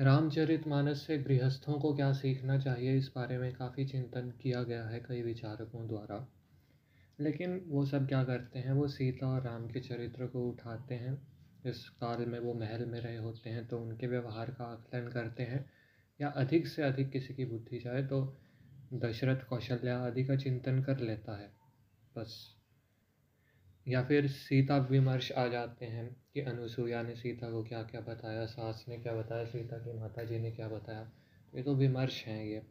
रामचरितमानस से गृहस्थों को क्या सीखना चाहिए? इस बारे में काफ़ी चिंतन किया गया है कई विचारकों द्वारा। लेकिन वो सब क्या करते हैं? वो सीता और राम के चरित्र को उठाते हैं। इस काल में वो महल में रहे होते हैं तो उनके व्यवहार का आकलन करते हैं। या अधिक से अधिक किसी की बुद्धि जाए तो दशरथ कौशल्या आदि का चिंतन कर लेता है। बस। या फिर सीता विमर्श आ जाते हैं कि अनुसुईया ने सीता को क्या क्या बताया, सास ने क्या बताया, सीता की माता जी ने क्या बताया, ये तो विमर्श हैं ये।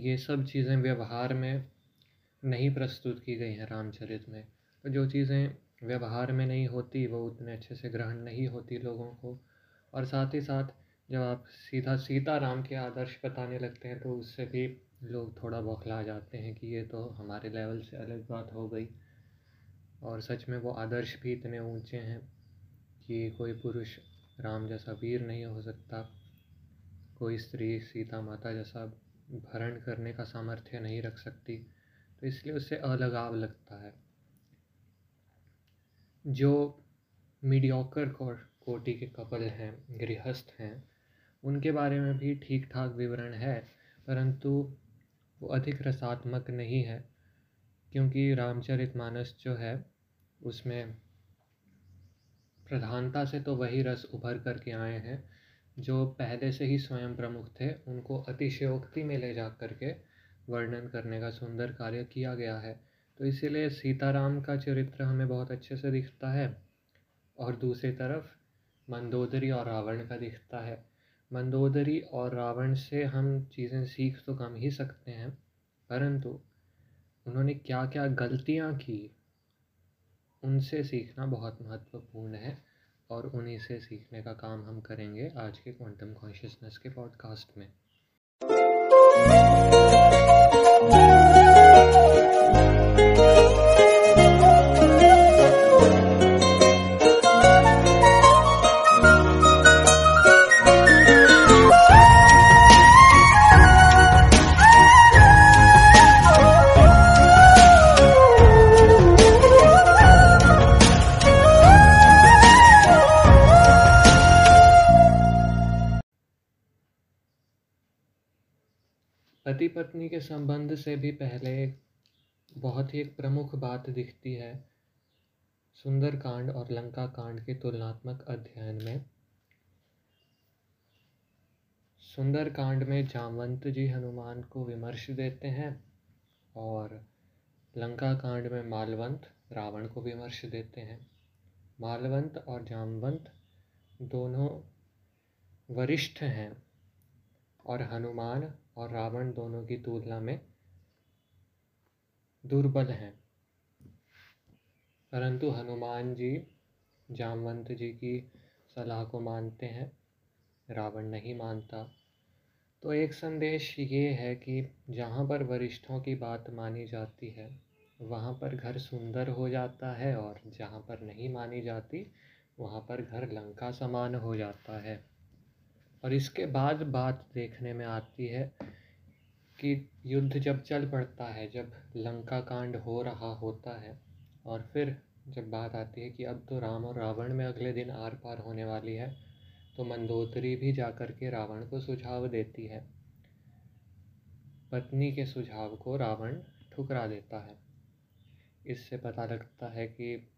ये सब चीज़ें व्यवहार में नहीं प्रस्तुत की गई हैं रामचरित में। तो जो चीज़ें व्यवहार में नहीं होती, वो उतने अच्छे से ग्रहण नहीं होती लोगों को। और साथ ही साथ, जब आप सीधा सीता राम के आदर्श बताने लगते हैं तो उससे भी लोग थोड़ा बौखला जाते हैं कि ये तो हमारे लेवल से अलग बात हो गई। और सच में वो आदर्श भी इतने ऊँचे हैं कि कोई पुरुष राम जैसा वीर नहीं हो सकता। कोई स्त्री सीता माता जैसा भरण करने का सामर्थ्य नहीं रख सकती तो इसलिए उससे अलगाव लगता है। जो मीडियोकर कोटि के कपल हैं, गृहस्थ हैं, उनके बारे में भी ठीक ठाक विवरण है, परंतु वो अधिक रसात्मक नहीं है, क्योंकि रामचरितमानस जो है उसमें प्रधानता से तो वही रस उभर कर के आए हैं, जो पहले से ही स्वयं प्रमुख थे, उनको अतिशयोक्ति में ले जा कर के वर्णन करने का सुंदर कार्य किया गया है। तो इसीलिए सीताराम का चरित्र हमें बहुत अच्छे से दिखता है, और दूसरी तरफ़ मंदोदरी और रावण का दिखता है। मंदोदरी और रावण से हम चीज़ें सीख तो कम ही सकते हैं, परंतु उन्होंने क्या क्या गलतियाँ की उनसे सीखना बहुत महत्वपूर्ण है और उन्हीं से सीखने का काम हम करेंगे आज के क्वांटम कॉन्शियसनेस के पॉडकास्ट में। पत्नी के संबंध से भी पहले बहुत ही एक प्रमुख बात दिखती है सुंदर कांड और लंका कांड के तुलनात्मक अध्ययन में। सुंदर कांड में जामवंत जी हनुमान को विमर्श देते हैं और लंका कांड में मालवंत रावण को विमर्श देते हैं। मालवंत और जामवंत दोनों वरिष्ठ हैं। और हनुमान और रावण दोनों की तुलना में दुर्बल हैं। परंतु हनुमान जी जामवंत जी की सलाह को मानते हैं, रावण नहीं मानता। तो एक संदेश ये है कि जहाँ पर वरिष्ठों की बात मानी जाती है, वहाँ पर घर सुंदर हो जाता है और जहाँ पर नहीं मानी जाती, वहाँ पर घर लंका समान हो जाता है। और इसके बाद बात देखने में आती है कि युद्ध जब चल पड़ता है, जब लंका कांड हो रहा होता है और फिर जब बात आती है कि अब तो राम और रावण में अगले दिन आर पार होने वाली है तो मंदोदरी भी जाकर के रावण को सुझाव देती है। पत्नी के सुझाव को रावण ठुकरा देता है। इससे पता लगता है कि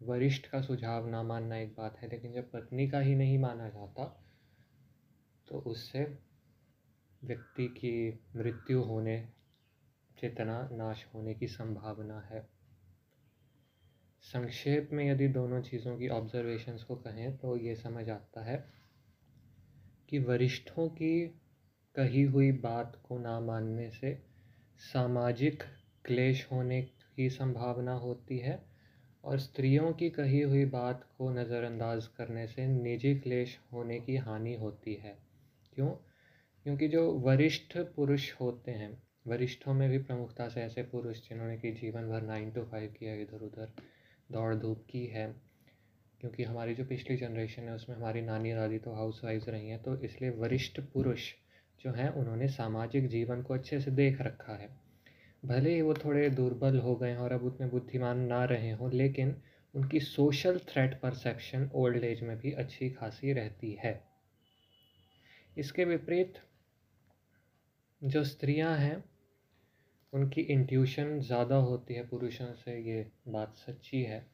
वरिष्ठ का सुझाव ना मानना एक बात है, लेकिन जब पत्नी का ही नहीं माना जाता तो उससे व्यक्ति की मृत्यु होने, चेतना नाश होने की संभावना है। संक्षेप में यदि दोनों चीज़ों की ऑब्जर्वेशंस को कहें तो ये समझ आता है कि वरिष्ठों की कही हुई बात को ना मानने से सामाजिक क्लेश होने की संभावना होती है और स्त्रियों की कही हुई बात को नज़रअंदाज करने से निजी क्लेश होने की हानि होती है। क्यों? क्योंकि जो वरिष्ठ पुरुष होते हैं, वरिष्ठों में भी प्रमुखता से ऐसे पुरुष जिन्होंने कि जीवन भर नाइन टू फाइव किया इधर उधर, दौड़ धूप की है, क्योंकि हमारी जो पिछली जनरेशन है, उसमें हमारी नानी दादी तो हाउस वाइफ रही हैं तो इसलिए वरिष्ठ पुरुष जो हैं, उन्होंने सामाजिक जीवन को अच्छे से देख रखा है। भले ही वो थोड़े दुर्बल हो गए हैं और अब उतने बुद्धिमान ना रहे हों, लेकिन उनकी social threat perception old age में भी अच्छी खासी रहती है। इसके विपरीत जो स्त्रियाँ हैं, उनकी इंट्यूशन ज़्यादा होती है, पुरुषों से ये बात सच्ची है।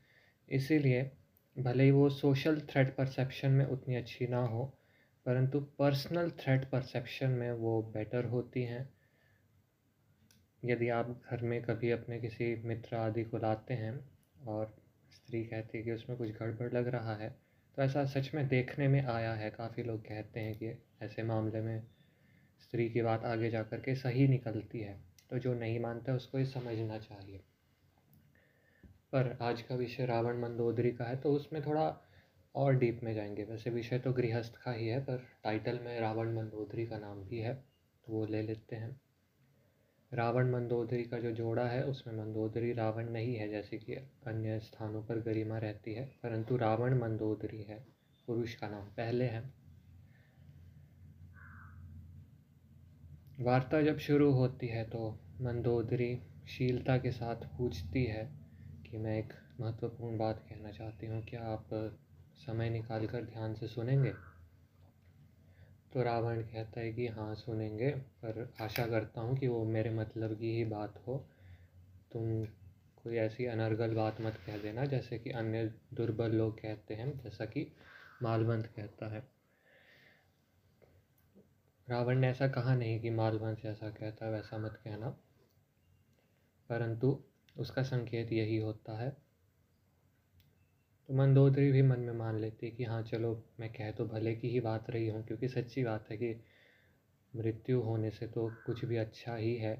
इसीलिए भले ही वो सोशल थ्रेट परसेप्शन में उतनी अच्छी ना हो, परंतु पर्सनल थ्रेट परसेप्शन में वो बेटर होती हैं। यदि आप घर में कभी अपने किसी मित्र आदि को लाते हैं और स्त्री कहती है कि उसमें कुछ गड़बड़ लग रहा है तो ऐसा सच में देखने में आया है, काफ़ी लोग कहते हैं कि ऐसे मामले में स्त्री की बात आगे जा कर के सही निकलती है तो जो नहीं मानता उसको ये समझना चाहिए। पर आज का विषय रावण मंदोदरी का है तो उसमें थोड़ा और डीप में जाएँगे। वैसे विषय तो गृहस्थ का ही है, पर टाइटल में रावण मंदोदरी का नाम भी है तो वो ले लेते हैं। रावण मंदोदरी का जो जोड़ा है, उसमें मंदोदरी रावण नहीं है, जैसे कि अन्य स्थानों पर गरिमा रहती है, परंतु रावण मंदोदरी है, पुरुष का नाम पहले है। वार्ता जब शुरू होती है तो मंदोदरी शीलता के साथ पूछती है कि मैं एक महत्वपूर्ण बात कहना चाहती हूँ, क्या आप समय निकाल कर ध्यान से सुनेंगे? तो रावण कहता है कि हाँ सुनेंगे, पर आशा करता हूँ कि वो मेरे मतलब की ही बात हो। तुम कोई ऐसी अनर्गल बात मत कह देना, जैसे कि अन्य दुर्बल लोग कहते हैं, जैसा कि मालवंत कहता है। रावण ने ऐसा कहा नहीं कि मालवंत ऐसा कहता है, वैसा मत कहना। परंतु उसका संकेत यही होता है तो मंदोदरी भी मन में मान लेती कि हाँ चलो, मैं कह तो भले की ही बात रही हूँ, क्योंकि सच्ची बात है कि मृत्यु होने से तो कुछ भी अच्छा ही है,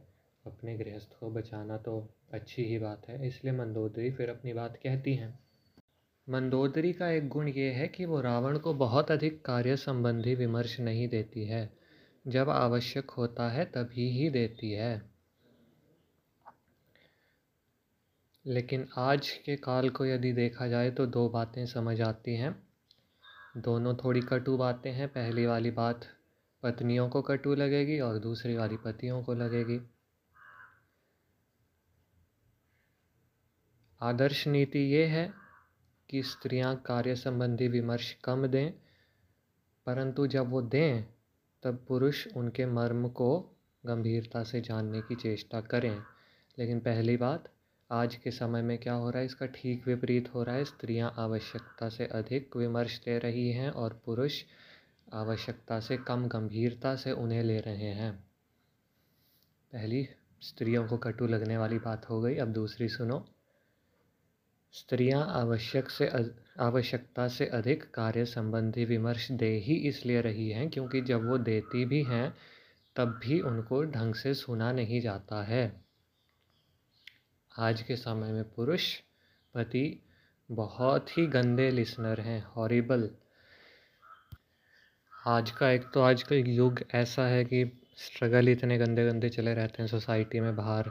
अपने गृहस्थ को बचाना तो अच्छी ही बात है। इसलिए मंदोदरी फिर अपनी बात कहती हैं। मंदोदरी का एक गुण ये है कि वो रावण को बहुत अधिक कार्य संबंधी विमर्श नहीं देती है। जब आवश्यक होता है तभी ही देती है। लेकिन आज के काल को यदि देखा जाए तो दो बातें समझ आती हैं। दोनों थोड़ी कटु बातें हैं, पहली वाली बात पत्नियों को कटु लगेगी और दूसरी वाली पतियों को लगेगी। आदर्श नीति ये है कि स्त्रियाँ कार्य संबंधी विमर्श कम दें, परंतु जब वो दें, तब पुरुष उनके मर्म को गंभीरता से जानने की चेष्टा करें। लेकिन पहली बात आज के समय में क्या हो रहा है? इसका ठीक विपरीत हो रहा है। स्त्रियाँ आवश्यकता से अधिक विमर्श ले रही हैं और पुरुष आवश्यकता से कम गंभीरता से उन्हें ले रहे हैं। पहली, स्त्रियों को कटु लगने वाली बात हो गई। अब दूसरी सुनो। स्त्रियाँ आवश्यक से आवश्यकता से अधिक कार्य संबंधी विमर्श दे ही इसलिए रही हैं क्योंकि जब वो देती भी हैं, तब भी उनको ढंग से सुना नहीं जाता है। आज के समय में पुरुष पति बहुत ही गंदे लिसनर हैं हॉरिबल आज का एक तो आज का युग ऐसा है कि स्ट्रगल इतने गंदे गंदे चले रहते हैं सोसाइटी में बाहर.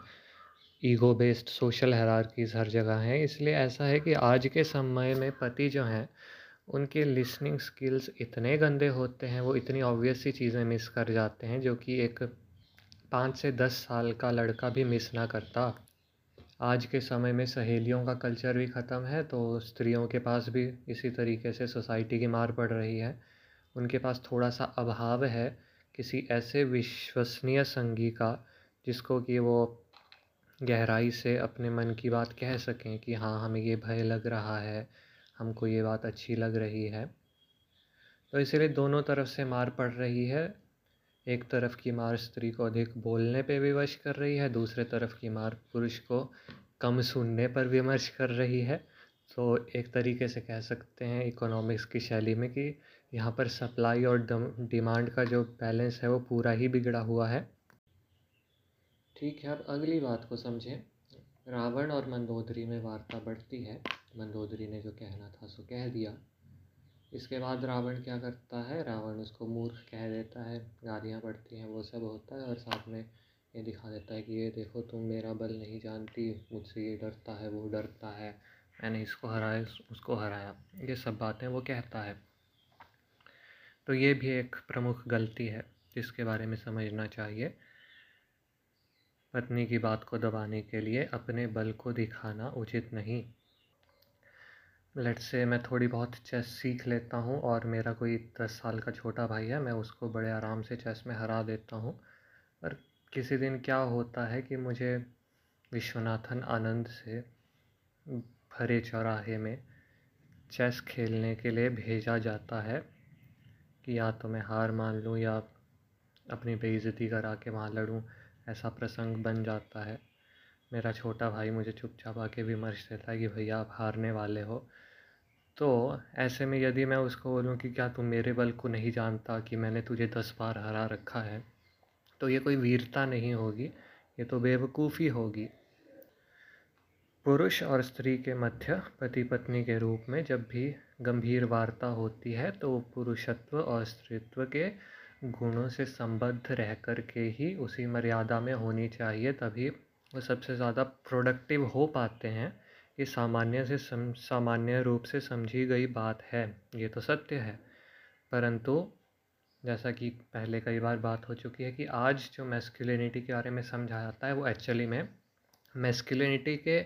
ईगो बेस्ड सोशल हरारकीज़ हर जगह हैं, इसलिए ऐसा है कि आज के समय में पति जो हैं, उनके लिसनिंग स्किल्स इतने गंदे होते हैं, वो इतनी ऑब्वियस सी चीज़ें मिस कर जाते हैं, जो कि एक पाँच से दस साल का लड़का भी मिस ना करता. आज के समय में सहेलियों का कल्चर भी ख़त्म है तो स्त्रियों के पास भी इसी तरीके से सोसाइटी की मार पड़ रही है। उनके पास थोड़ा सा अभाव है किसी ऐसे विश्वसनीय संगी का, जिसको कि वो गहराई से अपने मन की बात कह सकें कि हाँ हमें ये भय लग रहा है, हमको ये बात अच्छी लग रही है। तो इसीलिए दोनों तरफ़ से मार पड़ रही है। एक तरफ़ की मार स्त्री को अधिक बोलने पे विवश कर रही है, दूसरे तरफ़ की मार पुरुष को कम सुनने पर विमर्श कर रही है। तो एक तरीके से कह सकते हैं इकोनॉमिक्स की शैली में कि यहाँ पर सप्लाई और डिमांड का जो बैलेंस है वो पूरा ही बिगड़ा हुआ है। ठीक है, अब अगली बात को समझें। रावण और मंदोदरी में वार्ता बढ़ती है। मंदोदरी ने जो कहना था सो कह दिया। इसके बाद रावण क्या करता है? रावण उसको मूर्ख कह देता है, गालियाँ पड़ती हैं, वो सब होता है और साथ में ये दिखा देता है कि ये देखो, तुम मेरा बल नहीं जानती, मुझसे ये डरता है, वो डरता है। मैंने इसको हराया, उसको हराया। ये सब बातें वो कहता है। तो ये भी एक प्रमुख गलती है, जिसके बारे में समझना चाहिए। पत्नी की बात को दबाने के लिए अपने बल को दिखाना उचित नहीं। लेट से मैं थोड़ी बहुत चेस सीख लेता हूँ और मेरा कोई दस साल का छोटा भाई है, मैं उसको बड़े आराम से चेस में हरा देता हूँ। पर किसी दिन क्या होता है कि मुझे विश्वनाथन आनंद से भरे चौराहे में चेस खेलने के लिए भेजा जाता है कि या तो मैं हार मान लूँ या अपनी बेइज्जती करा के वहाँ लड़ूँ, ऐसा प्रसंग बन जाता है। मेरा छोटा भाई मुझे चुपचाप आके विमर्श देता है कि भैया आप हारने वाले हो। तो ऐसे में यदि मैं उसको बोलूँ कि क्या तुम मेरे बल को नहीं जानता कि मैंने तुझे दस बार हरा रखा है तो ये कोई वीरता नहीं होगी, ये तो बेवकूफ़ी होगी। पुरुष और स्त्री के मध्य पति पत्नी के रूप में जब भी गंभीर वार्ता होती है तो पुरुषत्व और स्त्रीत्व के गुणों से संबद्ध रह कर के ही उसी मर्यादा में होनी चाहिए, तभी वो सबसे ज़्यादा प्रोडक्टिव हो पाते हैं। ये सामान्य से सम, सामान्य रूप से समझी गई बात है, ये तो सत्य है। परंतु, जैसा कि पहले कई बार बात हो चुकी है कि आज जो मेस्कुलिनिटी के बारे में समझा जाता है, वो एक्चुअली में मेस्कुलिनिटी के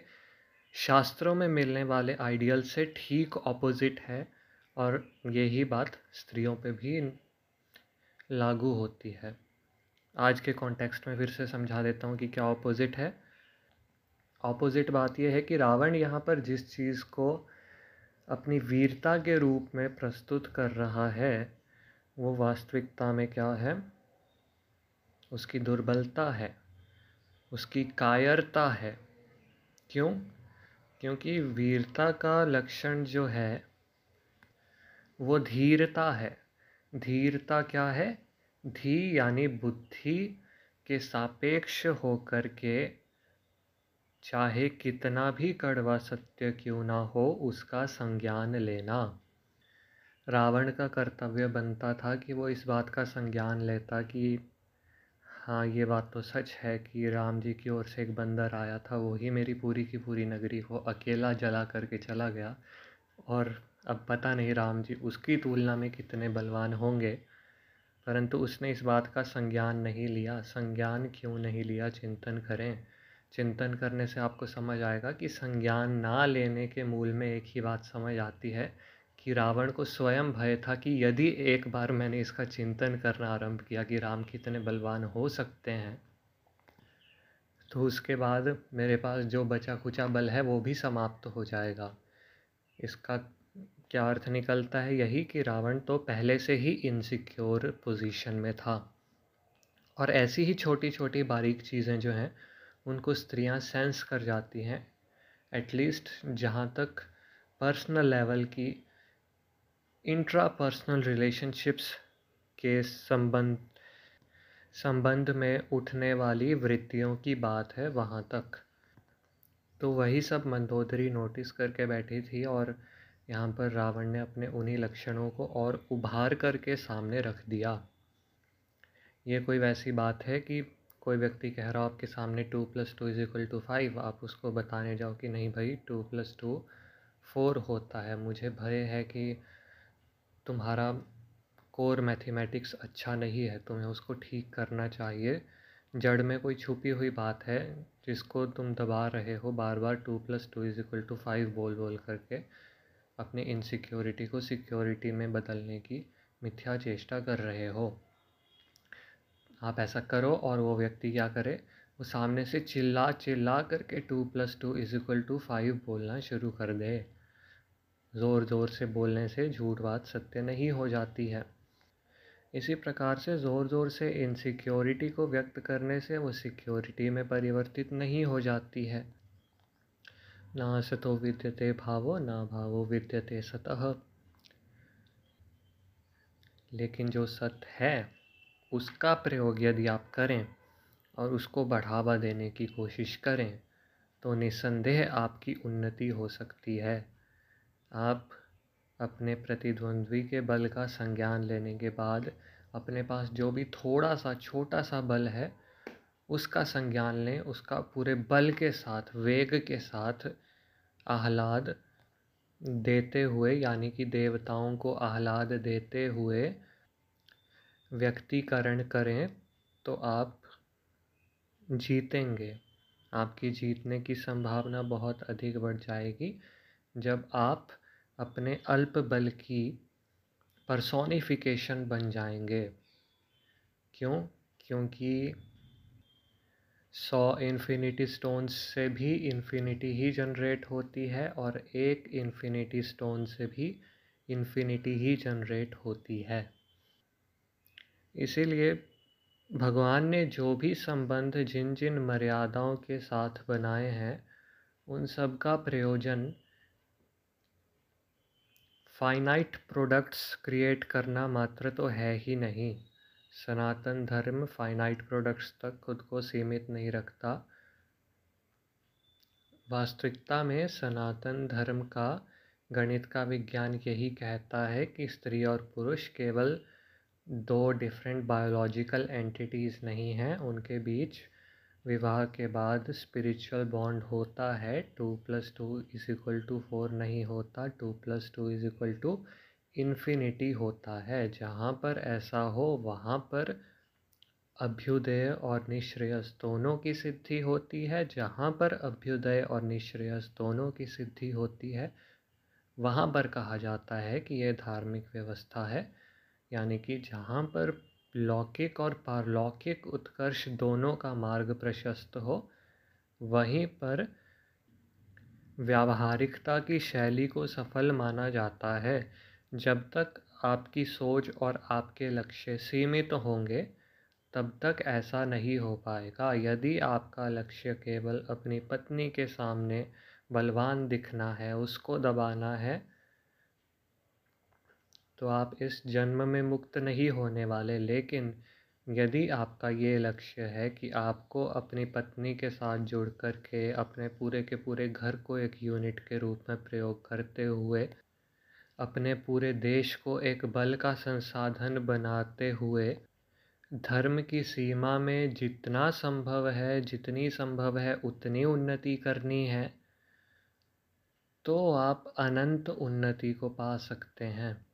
शास्त्रों में मिलने वाले आइडियल से ठीक ऑपोजिट है और यही बात स्त्रियों पे भी लागू होती है। आज के कॉन्टेक्स्ट में फिर से समझा देता हूँ कि क्या ऑपोजिट है। ऑपोजिट बात यह है कि रावण यहाँ पर जिस चीज़ को अपनी वीरता के रूप में प्रस्तुत कर रहा है, वो वास्तविकता में क्या है? उसकी दुर्बलता है, उसकी कायरता है। क्यों? क्योंकि वीरता का लक्षण जो है, वो धीरता है। धीरता क्या है? धी यानी बुद्धि के सापेक्ष होकर के चाहे कितना भी कड़वा सत्य क्यों ना हो, उसका संज्ञान लेना। रावण का कर्तव्य बनता था कि वो इस बात का संज्ञान लेता कि हाँ ये बात तो सच है कि राम जी की ओर से एक बंदर आया था वही मेरी पूरी की पूरी नगरी को अकेला जला करके चला गया। और अब पता नहीं राम जी उसकी तुलना में कितने बलवान होंगे। परंतु उसने इस बात का संज्ञान नहीं लिया। संज्ञान क्यों नहीं लिया? चिंतन करें। चिंतन करने से आपको समझ आएगा कि संज्ञान ना लेने के मूल में एक ही बात समझ आती है कि रावण को स्वयं भय था कि यदि एक बार मैंने इसका चिंतन करना आरंभ किया कि राम कितने बलवान हो सकते हैं तो उसके बाद मेरे पास जो बचा खुचा बल है वो भी समाप्त हो जाएगा। इसका क्या अर्थ निकलता है यही कि रावण तो पहले से ही इनसिक्योर पोजीशन में था। और ऐसी ही छोटी छोटी बारीक चीज़ें जो हैं उनको स्त्रियाँ सेंस कर जाती हैं एटलीस्ट जहाँ तक पर्सनल लेवल की इंट्रा पर्सनल रिलेशनशिप्स के संबंध संबंध में उठने वाली वृत्तियों की बात है वहाँ तक। तो वही सब मंदोदरी नोटिस करके बैठी थी और यहाँ पर रावण ने अपने उन्हीं लक्षणों को और उभार करके सामने रख दिया। ये कोई वैसी बात है कि कोई व्यक्ति कह रहा हो आपके सामने two plus two is equal to five, आप उसको बताने जाओ कि नहीं भाई, टू प्लस टू फोर होता है। मुझे भय है कि तुम्हारा कोर मैथमेटिक्स अच्छा नहीं है, तुम्हें उसको ठीक करना चाहिए। जड़ में कोई छुपी हुई बात है जिसको तुम दबा रहे हो बार बार two plus two is equal to five बोल बोल करके अपनी इनसिक्योरिटी को सिक्योरिटी में बदलने की मिथ्या चेष्टा कर रहे हो। आप ऐसा करो और वो व्यक्ति क्या करे, वो सामने से चिल्ला चिल्ला करके two plus two is equal to five बोलना शुरू कर दे। ज़ोर ज़ोर से बोलने से झूठ बात सत्य नहीं हो जाती है। इसी प्रकार से ज़ोर ज़ोर से इनसिक्योरिटी को व्यक्त करने से वो सिक्योरिटी में परिवर्तित नहीं हो जाती है। ना सतो विद्यते भावो, ना भावो विद्यते सतह लेकिन जो सत है उसका प्रयोग यदि आप करें और उसको बढ़ावा देने की कोशिश करें तो निसंदेह आपकी उन्नति हो सकती है। आप अपने प्रतिद्वंद्वी के बल का संज्ञान लेने के बाद अपने पास जो भी थोड़ा सा छोटा सा बल है, उसका संज्ञान लें, उसका पूरे बल के साथ, वेग के साथ आह्लाद देते हुए, यानी कि देवताओं को आह्लाद देते हुए व्यक्तिकरण करें तो आप जीतेंगे। आपकी जीतने की संभावना बहुत अधिक बढ़ जाएगी। जब आप अपने अल्प बल की परसोनिफिकेशन बन जाएँगे। क्यों? क्योंकि सौ इन्फिनिटी स्टोन्स से भी इन्फिनिटी ही जनरेट होती है और एक इन्फिनिटी स्टोन से भी इन्फिनिटी ही जनरेट होती है। इसीलिए भगवान ने जो भी संबंध जिन जिन मर्यादाओं के साथ बनाए हैं, उन सब का प्रयोजन फाइनाइट प्रोडक्ट्स क्रिएट करना मात्र तो है ही नहीं। सनातन धर्म फाइनाइट प्रोडक्ट्स तक खुद को सीमित नहीं रखता। वास्तविकता में सनातन धर्म का गणित का विज्ञान यही कहता है कि स्त्री और पुरुष केवल दो डिफरेंट बायोलॉजिकल एंटिटीज़ नहीं हैं, उनके बीच विवाह के बाद स्पिरिचुअल बॉन्ड होता है। Two plus two is equal to four नहीं होता, two plus two is equal to infinity होता है। जहाँ पर ऐसा हो, वहाँ पर अभ्युदय और निश्रेयस दोनों की सिद्धि होती है। जहाँ पर अभ्युदय और निश्रेयस दोनों की सिद्धि होती है, वहाँ पर कहा जाता है कि यह धार्मिक व्यवस्था है। यानी कि जहाँ पर लौकिक और पारलौकिक उत्कर्ष दोनों का मार्ग प्रशस्त हो, वहीं पर व्यावहारिकता की शैली को सफल माना जाता है। जब तक आपकी सोच और आपके लक्ष्य सीमित तो होंगे, तब तक ऐसा नहीं हो पाएगा। यदि आपका लक्ष्य केवल अपनी पत्नी के सामने बलवान दिखना है, उसको दबाना है तो आप इस जन्म में मुक्त नहीं होने वाले, लेकिन यदि आपका ये लक्ष्य है कि आपको अपनी पत्नी के साथ जुड़ कर के, अपने पूरे के पूरे घर को एक यूनिट के रूप में प्रयोग करते हुए, अपने पूरे देश को एक बल का संसाधन बनाते हुए, धर्म की सीमा में जितना संभव है, जितनी संभव है, उतनी उन्नति करनी है तो आप अनंत उन्नति को पा सकते हैं।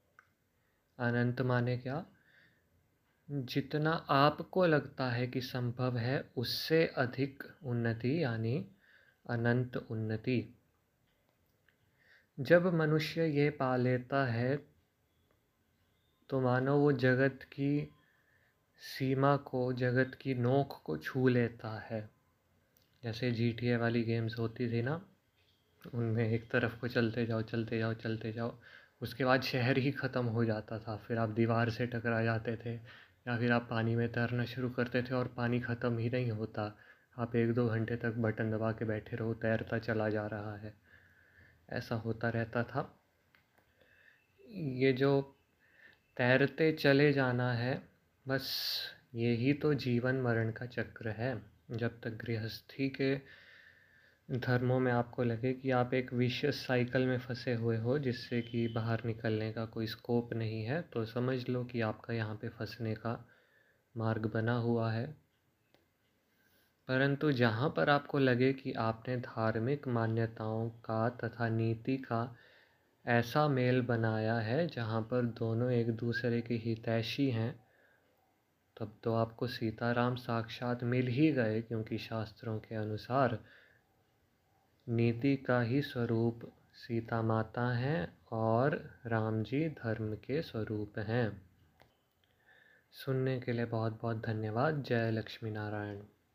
अनंत माने क्या? जितना आपको लगता है कि संभव है, उससे अधिक उन्नति यानी अनंत उन्नति। जब मनुष्य ये पा लेता है तो मानो वो जगत की सीमा को, जगत की नोक को छू लेता है। जैसे जी टी वाली गेम्स होती थी ना, उनमें एक तरफ़ को चलते जाओ चलते जाओ चलते जाओ उसके बाद शहर ही ख़त्म हो जाता था। फिर आप दीवार से टकरा जाते थे या फिर आप पानी में तैरना शुरू करते थे और पानी ख़त्म ही नहीं होता। आप एक दो घंटे तक बटन दबा के बैठे रहो, तैरता चला जा रहा है। ऐसा होता रहता था। ये जो तैरते चले जाना है, बस यही तो जीवन मरण का चक्र है। जब तक गृहस्थी के धर्मों में आपको लगे कि आप एक विशेष साइकिल में फंसे हुए हो, जिससे कि बाहर निकलने का कोई स्कोप नहीं है तो समझ लो कि आपका यहाँ पे फंसने का मार्ग बना हुआ है। परंतु जहाँ पर आपको लगे कि आपने धार्मिक मान्यताओं का तथा नीति का ऐसा मेल बनाया है, जहाँ पर दोनों एक दूसरे के हितैषी हैं, तब तो आपको सीताराम साक्षात मिल ही गए, क्योंकि शास्त्रों के अनुसार नीति का ही स्वरूप सीता माता हैं और राम जी धर्म के स्वरूप हैं। सुनने के लिए बहुत बहुत धन्यवाद। जय लक्ष्मी नारायण।